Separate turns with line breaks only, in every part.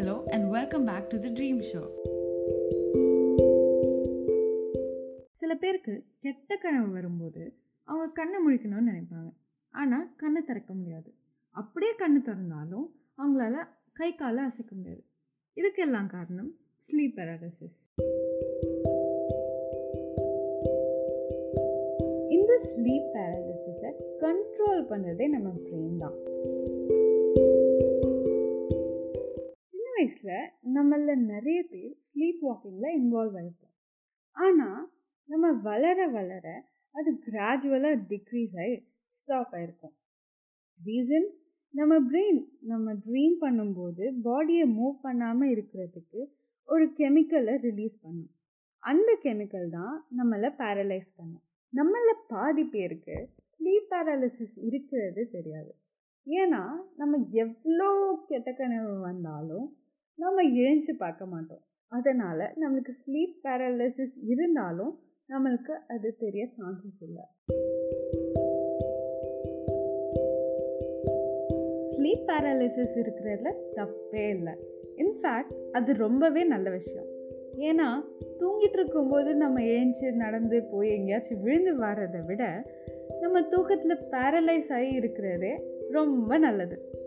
hello, and welcome back to the Dream Show. சில பேருக்கு கெட்ட கனவு வரும்போது அவங்க கண்ணை முழிக்கணும்னு நினைப்பாங்க. ஆனால் கண்ணை திறக்க முடியாது. அப்படியே கண்ணு திறந்தாலும் அவங்களால கை காலை அசைக்க முடியாது. இதுக்கெல்லாம் காரணம் ஸ்லீப் பேராலிசிஸ் இந்த ஸ்லீப் பேராலிசிஸை கண்ட்ரோல் பண்ணுறதே நம்ம பிரெயின் தான். வயசில் நம்மள நிறைய பேர் ஸ்லீப் வாக்கிங்கில் இன்வால்வ் ஆகிருப்போம் ஆனால் நம்ம வளர வளர அது கிராஜுவலாக டிக்ரீஸ் ஆகி ஸ்டாப் ஆகிருக்கும் ரீசன் நம்ம பிரெயின் நம்ம ட்ரீம் பண்ணும்போது பாடியை மூவ் பண்ணாமல் இருக்கிறதுக்கு ஒரு கெமிக்கலை ரிலீஸ் பண்ணும். அந்த கெமிக்கல் தான் நம்மளை பேரலைஸ் பண்ணும். நம்மள பாதி பேருக்கு ஸ்லீப் பேரலிசிஸ் இருக்கிறது தெரியாது. ஏன்னா நம்ம எவ்வளோ கெட்ட கனவு வந்தாலும் நம்ம எழுந்து பார்க்க மாட்டோம். அதனால் நம்மளுக்கு ஸ்லீப் பேரலிசிஸ் இருந்தாலும் நம்மளுக்கு அது தெரிய சான்சஸ் இல்லை. ஸ்லீப் பேரலிசிஸ் இருக்கிறதுல தப்பே இல்லை. இன்ஃபேக்ட் அது ரொம்பவே நல்ல விஷயம். ஏன்னா தூங்கிட்டு இருக்கும்போது நம்ம ஏஞ்சி நடந்து போய் எங்கேயாச்சும் விழுந்து வர்றதை விட நம்ம தூக்கத்தில் பேரலைஸ் ஆகி இருக்கிறதே ரொம்ப நல்லது.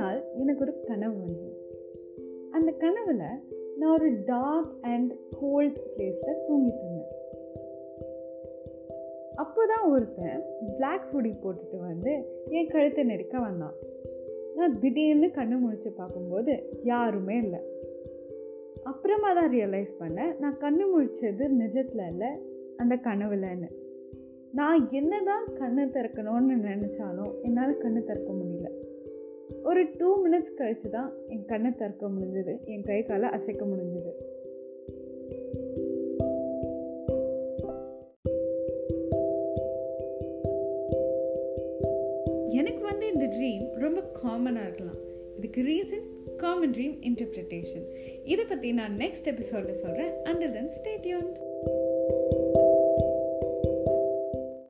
நாள் எனக்கு ஒரு கனவு வந்தது. அந்த கனவில் நான் ஒரு டார்க் அண்ட் கோல்ட் பிளேஸில் தூங்கிட்டு இருந்தேன். அப்போ தான் ஒருத்தன் பிளாக் ஹுடி போட்டுட்டு வந்து என் கழுத்தை நெருக்க வந்தான். நான் திடீர்னு கண்ணு முழிச்சு பார்க்கும்போது யாருமே இல்லை. அப்புறமா தான் ரியலைஸ் பண்ணேன் நான் கண்ணு முழிச்சது நிஜத்தில் இல்லை அந்த கனவுலன்னு நான் என்ன தான் கண்ணு திறக்கணும்னு நினச்சாலும் என்னால் கண்ணு திறக்க முடியல. ஒரு டூ மினிட்ஸ் கழித்து தான் என் கண்ணை திறக்க முடிஞ்சது. என் கை காலை அசைக்க முடிஞ்சது. எனக்கு வந்து இந்த ட்ரீம் ரொம்ப காமனாக இருக்கலாம். இதுக்கு ரீசன் காமன் ட்ரீம் இன்டர்பிரிட்டேஷன் இதை பற்றி நான் நெக்ஸ்ட் எபிசோடில் சொல்கிறேன் அண்டர் தென் ஸ்டேட்யூன்